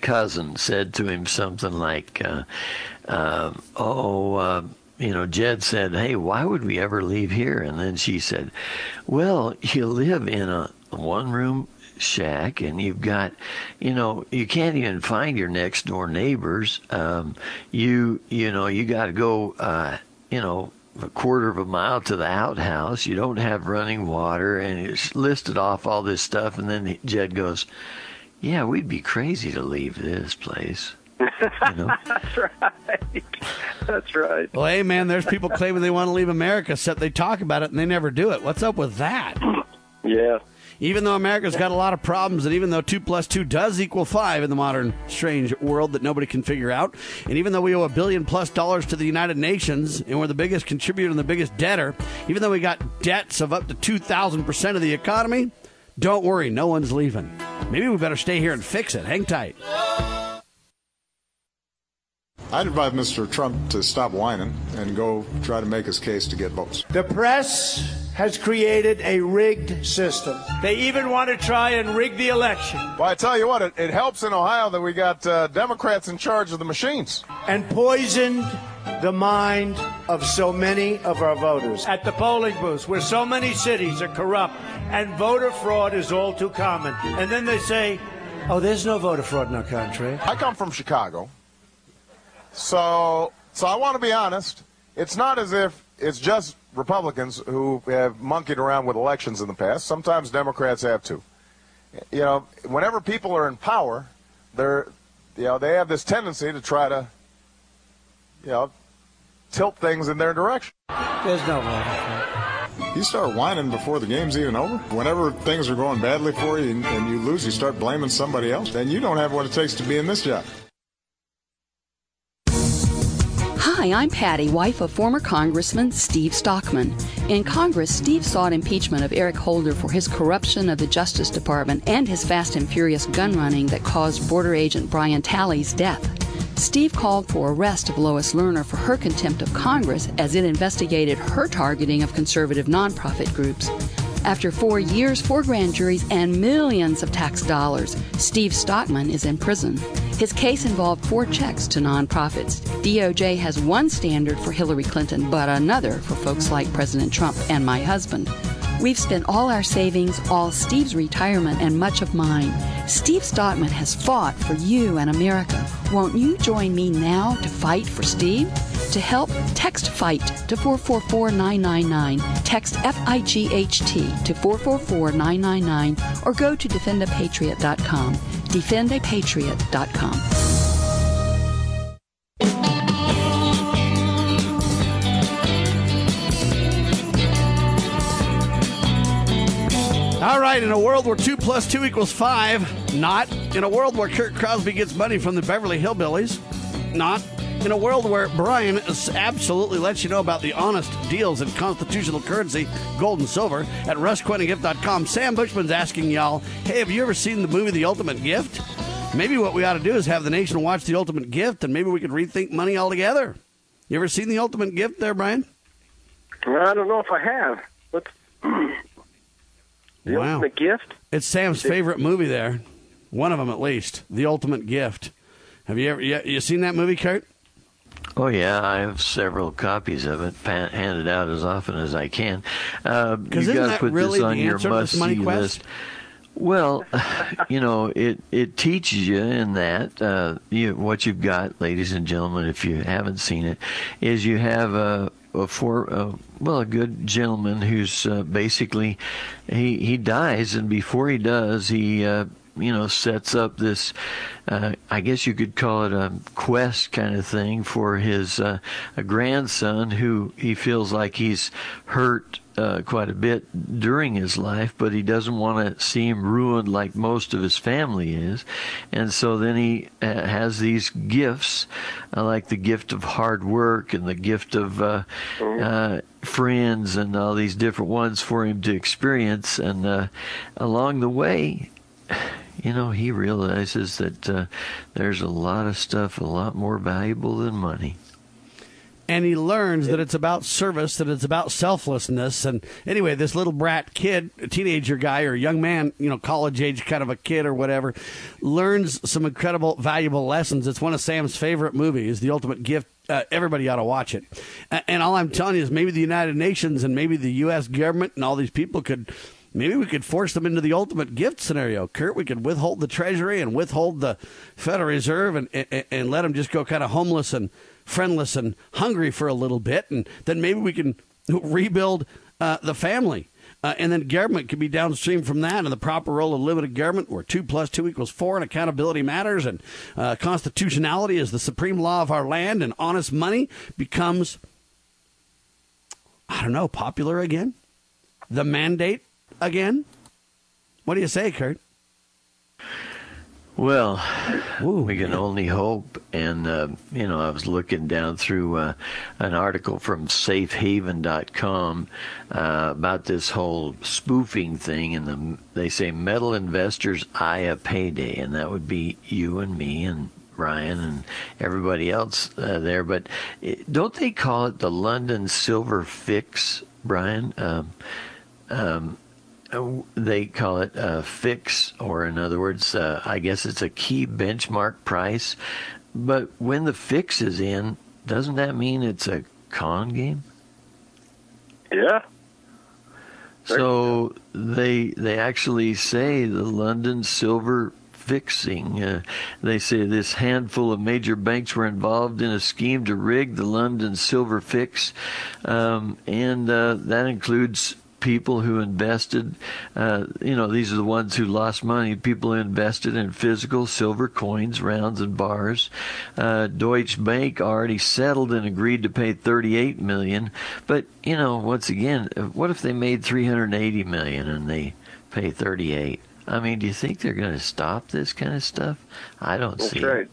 cousin said to him something like, uh, uh, "Oh." Uh, you know, Jed said, "Hey, why would we ever leave here?" And then she said, "Well, you live in a one-room shack, and you've got, you know, you can't even find your next door neighbors. Um, you, you know, you got to go, uh, you know." A quarter of a mile to the outhouse. You don't have running water, and it's listed off all this stuff. And then Jed goes, "Yeah, we'd be crazy to leave this place." You know? That's right. That's right. well, hey, man, there's people claiming they want to leave America, except they talk about it and they never do it. What's up with that? Yeah. Even though America's got a lot of problems, and even though two plus two does equal five in the modern strange world that nobody can figure out, and even though we owe a billion plus dollars to the United Nations and we're the biggest contributor and the biggest debtor, even though we got debts of up to 2,000% of the economy, don't worry, no one's leaving. Maybe we better stay here and fix it. Hang tight. I'd advise Mr. Trump to stop whining and go try to make his case to get votes. The press has created a rigged system. They even want to try and rig the election. Well, I tell you what, it, it helps in Ohio that we got uh, Democrats in charge of the machines. And poisoned the mind of so many of our voters. At the polling booths, where so many cities are corrupt and voter fraud is all too common. And then they say, oh, there's no voter fraud in our country. I come from Chicago. So, so I want to be honest. It's not as if it's just Republicans who have monkeyed around with elections in the past. Sometimes Democrats have too. You know, whenever people are in power, they're you know, they have this tendency to try to, you know, tilt things in their direction. There's no way. You start whining before the game's even over. Whenever things are going badly for you and, and you lose, you start blaming somebody else. Then you don't have what it takes to be in this job. Hi, I'm Patty, wife of former Congressman Steve Stockman. In Congress, Steve sought impeachment of Eric Holder for his corruption of the Justice Department and his fast and furious gun running that caused border agent Brian Terry's death. Steve called for arrest of Lois Lerner for her contempt of Congress as it investigated her targeting of conservative nonprofit groups. After four years, four grand juries, and millions of tax dollars, Steve Stockman is in prison. His case involved four checks to nonprofits. DOJ has one standard for Hillary Clinton, but another for folks like President Trump and my husband. We've spent all our savings, all Steve's retirement, and much of mine. Steve Stockman has fought for you and America. Won't you join me now to fight for Steve? To help, text FIGHT to 444999, Text F I G H T to 444 999 or go to defendapatriot.com. Defendapatriot.com. All right, in a world where two plus two equals five, not. In a world where Kurt Crosby gets money from the Beverly Hillbillies, not. In a world where Brian absolutely lets you know about the honest deals in constitutional currency, gold and silver, at RustCoinandGift.com, Sam Bushman's asking y'all, hey, have you ever seen the movie The Ultimate Gift? Maybe what we ought to do is have the nation watch The Ultimate Gift, and maybe we could rethink money altogether. You ever seen The Ultimate Gift there, Brian? I don't know if I have. Wow. ultimate gift? It's Sam's favorite movie there. One of them, at least. The Ultimate Gift. Have you ever you, you seen that movie, Kurt? Oh yeah, I have several copies of it pa- handed out as often as I can. Uh, 'Cause you isn't got to that put really this on the your answer to money must-see quest? list. Well, you know, it it teaches you in that uh, you, what you've got, ladies and gentlemen, if you haven't seen it, is you have a, a for uh, well a good gentleman who's uh, basically he he dies, and before he does, he uh, you know sets up this uh, I guess you could call it a quest kind of thing for his uh, grandson who he feels like he's hurt uh, quite a bit during his life, but he doesn't want to seem ruined like most of his family is. And so then he uh, has these gifts, uh, like the gift of hard work and the gift of uh, uh, friends and all these different ones for him to experience. And uh, along the way, you know, he realizes that uh, there's a lot of stuff a lot more valuable than money. And he learns that it's about service, that it's about selflessness. And anyway, this little brat kid, a teenager guy or young man, you know, college age kind of a kid or whatever, learns some incredible, valuable lessons. It's one of Sam's favorite movies, The Ultimate Gift. Uh, everybody ought to watch it. And all I'm telling you is maybe the United Nations and maybe the U.S. government and all these people could. Maybe we could force them into the ultimate gift scenario. Kurt, we could withhold the Treasury and withhold the Federal Reserve and, and, and let them just go kind of homeless and friendless and hungry for a little bit, and then maybe we can rebuild uh, the family. Uh, and then government could be downstream from that, and the proper role of limited government, where two plus two equals four, and accountability matters, and uh, constitutionality is the supreme law of our land, and honest money becomes, I don't know, popular again, the mandate again. What do you say, Kurt? Well, we can only hope. And, uh, you know, I was looking down through uh, an article from safehaven.com uh, about this whole spoofing thing. And the, they say metal investors eye a payday. And that would be you and me and Ryan and everybody else uh, there. But don't they call it the London Silver Fix, Brian? Um, um, they call it a fix, or in other words, uh, I guess it's a key benchmark price. But when the fix is in, doesn't that mean it's a con game? Yeah. So they they actually say the London silver fixing. Uh, they say this handful of major banks were involved in a scheme to rig the London silver fix, um, and uh, that includes people who invested. Uh, you know, these are the ones who lost money. People who invested in physical silver coins, rounds, and bars. Uh, Deutsche Bank already settled and agreed to pay 38 million. But you know, once again, what if they made 380 million and they pay 38? I mean, do you think they're going to stop this kind of stuff? I don't That's see right. it.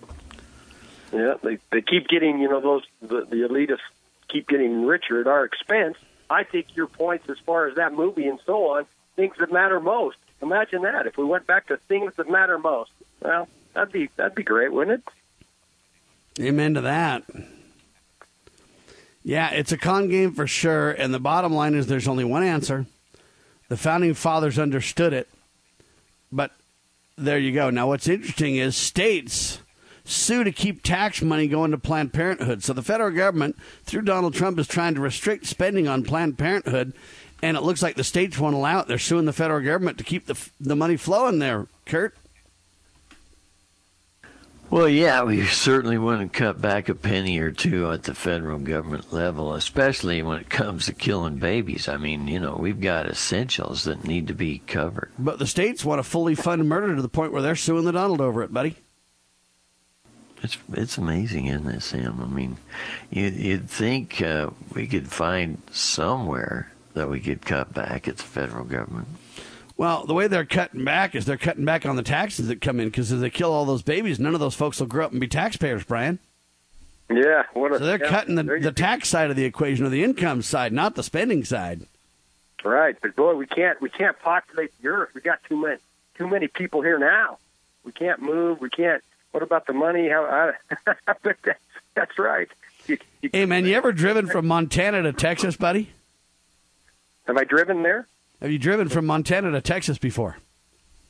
Yeah, they they keep getting you know those the, the elitists keep getting richer at our expense. I take your points as far as that movie and so on. Things that matter most. Imagine that if we went back to things that matter most. Well, that'd be that'd be great, wouldn't it? Amen to that. Yeah, it's a con game for sure. And the bottom line is there's only one answer. The founding fathers understood it. But there you go. Now, what's interesting is states sue to keep tax money going to Planned Parenthood. So the federal government, through Donald Trump, is trying to restrict spending on Planned Parenthood. And it looks like the states won't allow it. They're suing the federal government to keep the, the money flowing there, Kurt. Well, yeah, we certainly want to cut back a penny or two at the federal government level, especially when it comes to killing babies. I mean, you know, we've got essentials that need to be covered. But the states want to fully fund murder to the point where they're suing the Donald over it, buddy. It's it's amazing, isn't it, Sam? I mean, you, you'd think uh, we could find somewhere that we could cut back at the federal government. Well, the way they're cutting back is they're cutting back on the taxes that come in because if they kill all those babies, none of those folks will grow up and be taxpayers, Brian. Yeah, what a, So they're yeah, cutting the, the tax side of the equation or the income side, not the spending side. Right, but boy, we can't we can't populate the earth. We got too many too many people here now. We can't move. We can't. What about the money? How? I, but that's, that's right. You, you, Hey, man, you ever driven from Montana to Texas, buddy? have I driven there? Have you driven from Montana to Texas before?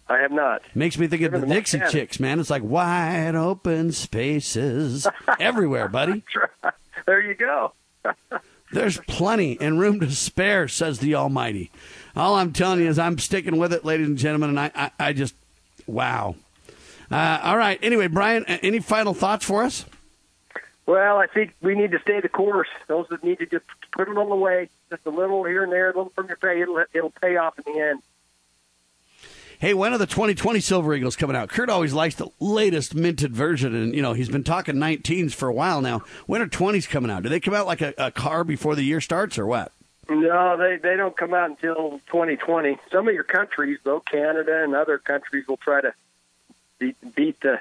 I have not. Makes me think of the Dixie Montana. Chicks, man. It's like wide open spaces everywhere, buddy. There you go. There's plenty and room to spare, says the Almighty. All I'm telling you is I'm sticking with it, ladies and gentlemen, and I, I, I just, wow. Uh, all right. Anyway, Brian, any final thoughts for us? Well, I think we need to stay the course. Those that need to just put it on the way, just a little here and there, a little from your pay, it'll it'll pay off in the end. Hey, when are the 2020 Silver Eagles coming out? Kurt always likes the latest minted version, and you know he's been talking 19s for a while now. When are 20s coming out? Do they come out like a, a car before the year starts, or what? No, they they don't come out until 2020. Some of your countries, though, Canada and other countries, will try to beat, beat the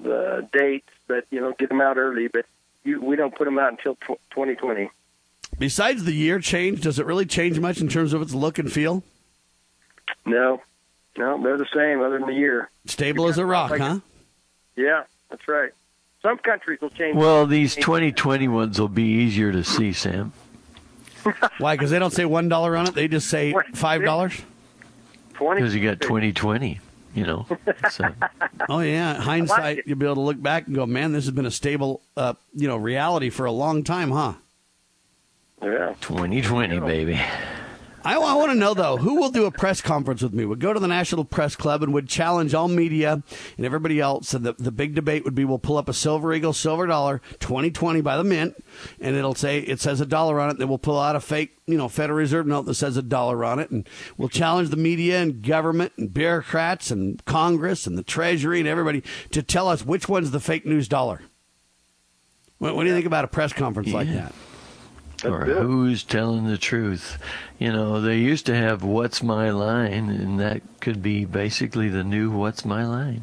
the dates, but you know, get them out early. But you, we don't put them out until tw- 2020. Besides the year change, does it really change much in terms of its look and feel? No, no, they're the same other than the year. Stable as a rock, Like- huh? Yeah, that's right. Some countries will change. Well, these 2020 ones will be easier to see, Sam. Why? Because they don't say one dollar on it; they just say five dollars. Because you got 2020, you know. So. Oh yeah, hindsight, you'll be able to look back and go, "Man, this has been a stable, uh, you know, reality for a long time, huh?" Yeah. 2020, baby. I, I want to know though, who will do a press conference with me? Would go to the National Press Club and would challenge all media and everybody else. And the, the big debate would be: we'll pull up a Silver Eagle Silver Dollar 2020 by the Mint, and it'll say it says a dollar on it. Then we'll pull out a fake, you know, Federal Reserve note that says a dollar on it, and we'll challenge the media and government and bureaucrats and Congress and the Treasury and everybody to tell us which one's the fake news dollar. What, what do you think about a press conference like that? Or who's telling the truth. You know, they used to have "What's My Line," and that could be basically the new "What's My Line."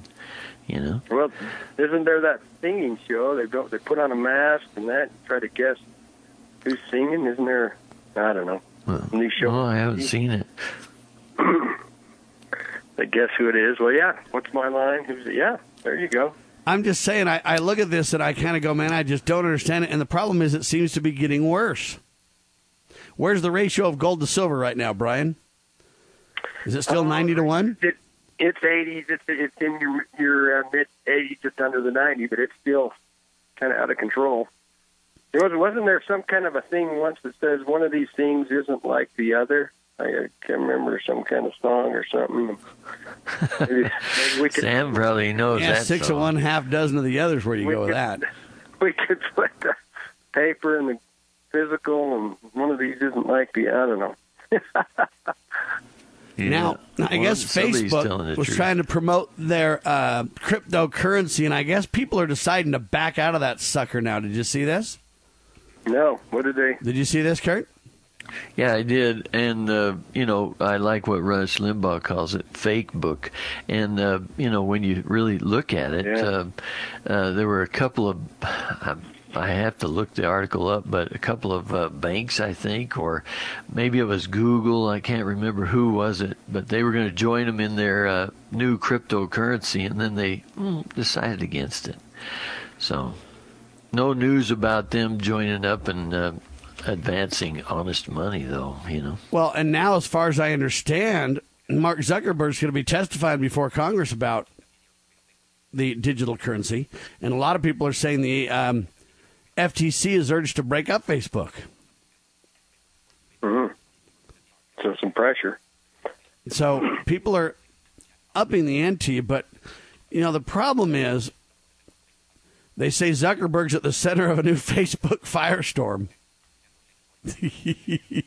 You know, Well, isn't there that singing show? They go, they put on a mask and that and try to guess who's singing. Isn't there? I don't know. New show. oh, I haven't seen it. They guess who it is. Well, yeah. What's my line? Who's it? Yeah. There you go. I'm just saying, I, I look at this and I kind of go, man, I just don't understand it. And the problem is, it seems to be getting worse. Where's the ratio of gold to silver right now, Brian? Is it still 90 to 1? It, it's 80s. It's it's in your your uh, mid 80s, just under the 90, but it's still kind of out of control. There was wasn't there some kind of a thing once that says one of these things isn't like the other. I can't remember some kind of song or something. Maybe, maybe we could Sam probably knows Yeah, that. six song. of one, half dozen of the others. Where do you We go with could- that? we could put the paper and the physical, and one of these isn't like the I don't know. Now, Yeah. I Well, guess Facebook was truth. trying to promote their uh, cryptocurrency, and I guess people are deciding to back out of that sucker now. Did you see this? No. What did they? Did you see this, Kurt? Yeah, I did, and uh, you know, I like what Rush Limbaugh calls it, fake book. And uh, you know, when you really look at it, uh, uh, there were a couple of. I have to look the article up, but a couple of uh, banks, I think, or maybe it was Google. I can't remember who was it, but they were going to join them in their uh, new cryptocurrency, and then they mm, decided against it. So, no news about them joining up and uh, advancing honest money, though. You know. Well, and now, as far as I understand, Mark Zuckerberg's going to be testifying before Congress about the digital currency, and a lot of people are saying the um, FTC is urged to break up Facebook. hmm So some pressure. So people are upping the ante, but you know the problem is they say Zuckerberg's at the center of a new Facebook firestorm.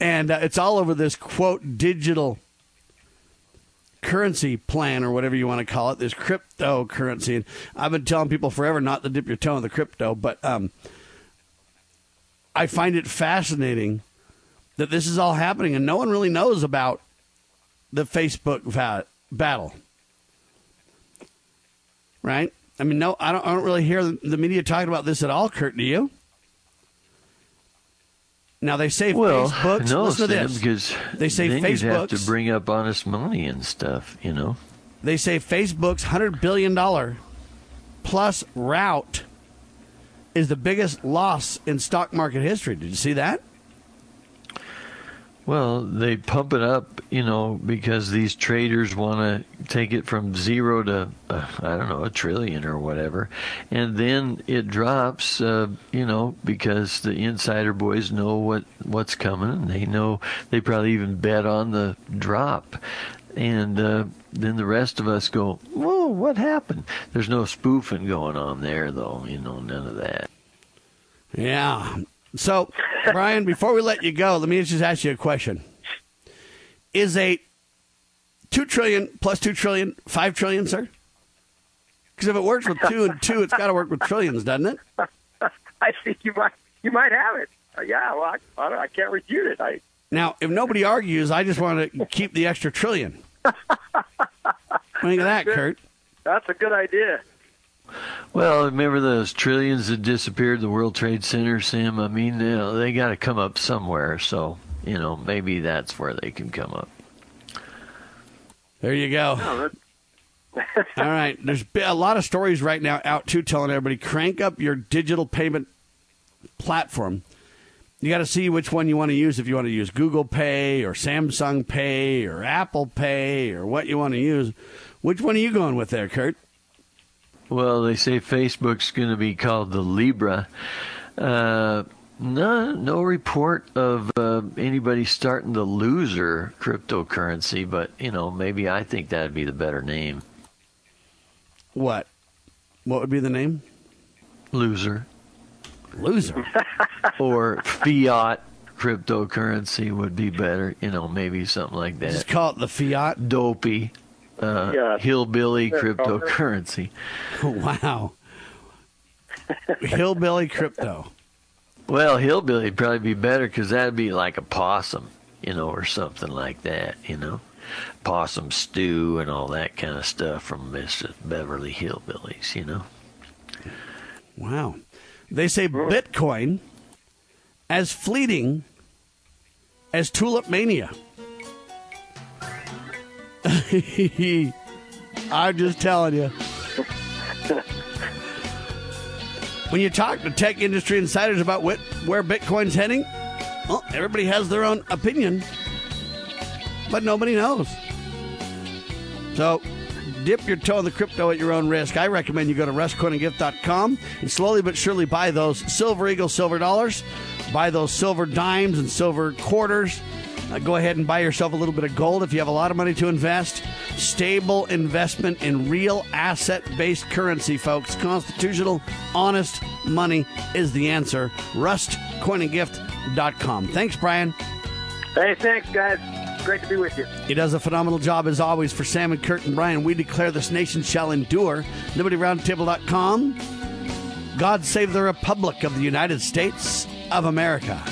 and uh, it's all over this quote digital currency plan or whatever you want to call it, this cryptocurrency. And I've been telling people forever not to dip your toe in the crypto, but um, I find it fascinating that this is all happening and no one really knows about the Facebook va- battle. Right? I mean, no, I don't, I don't really hear the media talking about this at all, Kurt. Do you? Now they say Well, Facebook's. no, listen to Sam, this. because they say then you'd have to bring up honest money and stuff. You know. They say Facebook's hundred billion dollar plus rout is the biggest loss in stock market history. Did you see that? Well, they pump it up, you know, because these traders want to take it from zero to, uh, I don't know, a trillion or whatever. And then it drops, uh, you know, because the insider boys know what, what's coming. They know, they probably even bet on the drop. And uh, then the rest of us go, whoa, what happened? There's no spoofing going on there, though, you know, none of that. Yeah. So, Brian, before we let you go, let me just ask you a question. Is a two trillion plus two trillion five trillion, sir? Because if it works with two and two, it's got to work with trillions, doesn't it? I think you might you might have it. Uh, yeah, well, I, I, don't, I can't refute it. I Now, if nobody argues, I just want to keep the extra trillion. What do you think of that, Kurt? that's a good idea. Well, remember those trillions that disappeared the World Trade Center, Sam? I mean, you know, they got to come up somewhere. So, you know, maybe that's where they can come up. There you go. Oh, All right. There's been a lot of stories right now out too telling everybody crank up your digital payment platform. You got to see which one you want to use. If you want to use Google Pay or Samsung Pay or Apple Pay or what you want to use, which one are you going with there, Kurt? Well, they say Facebook's going to be called the Libra. Uh, no, no report of uh, anybody starting the loser cryptocurrency, but you know, maybe I think that'd be the better name. What? What would be the name? Loser. Loser. or fiat cryptocurrency would be better. You know, maybe something like that. Just call it the fiat. Dopey. Uh, Yeah. hillbilly Yeah, cryptocurrency. wow. Hillbilly crypto. Well, hillbilly would probably be better because that'd be like a possum, you know, or something like that, you know, possum stew and all that kind of stuff from Mr. Beverly Hillbillies, you know. Wow. They say Bitcoin as fleeting as Tulip Mania. I'm just telling you. When you talk to tech industry insiders about where Bitcoin's heading, well, everybody has their own opinion, but nobody knows. So, dip your toe in the crypto at your own risk. I recommend you go to RustCoinandGift.com and slowly but surely buy those Silver Eagle silver dollars, buy those silver dimes and silver quarters. Uh, go ahead and buy yourself a little bit of gold if you have a lot of money to invest. Stable investment in real asset based currency, folks. Constitutional, honest money is the answer. RustCoinandGift.com. Thanks, Brian. Hey, thanks, guys. Great to be with you. He does a phenomenal job as always for Sam and Kurt and Brian. We declare this nation shall endure. LibertyRoundtable.com. God save the Republic of the United States of America.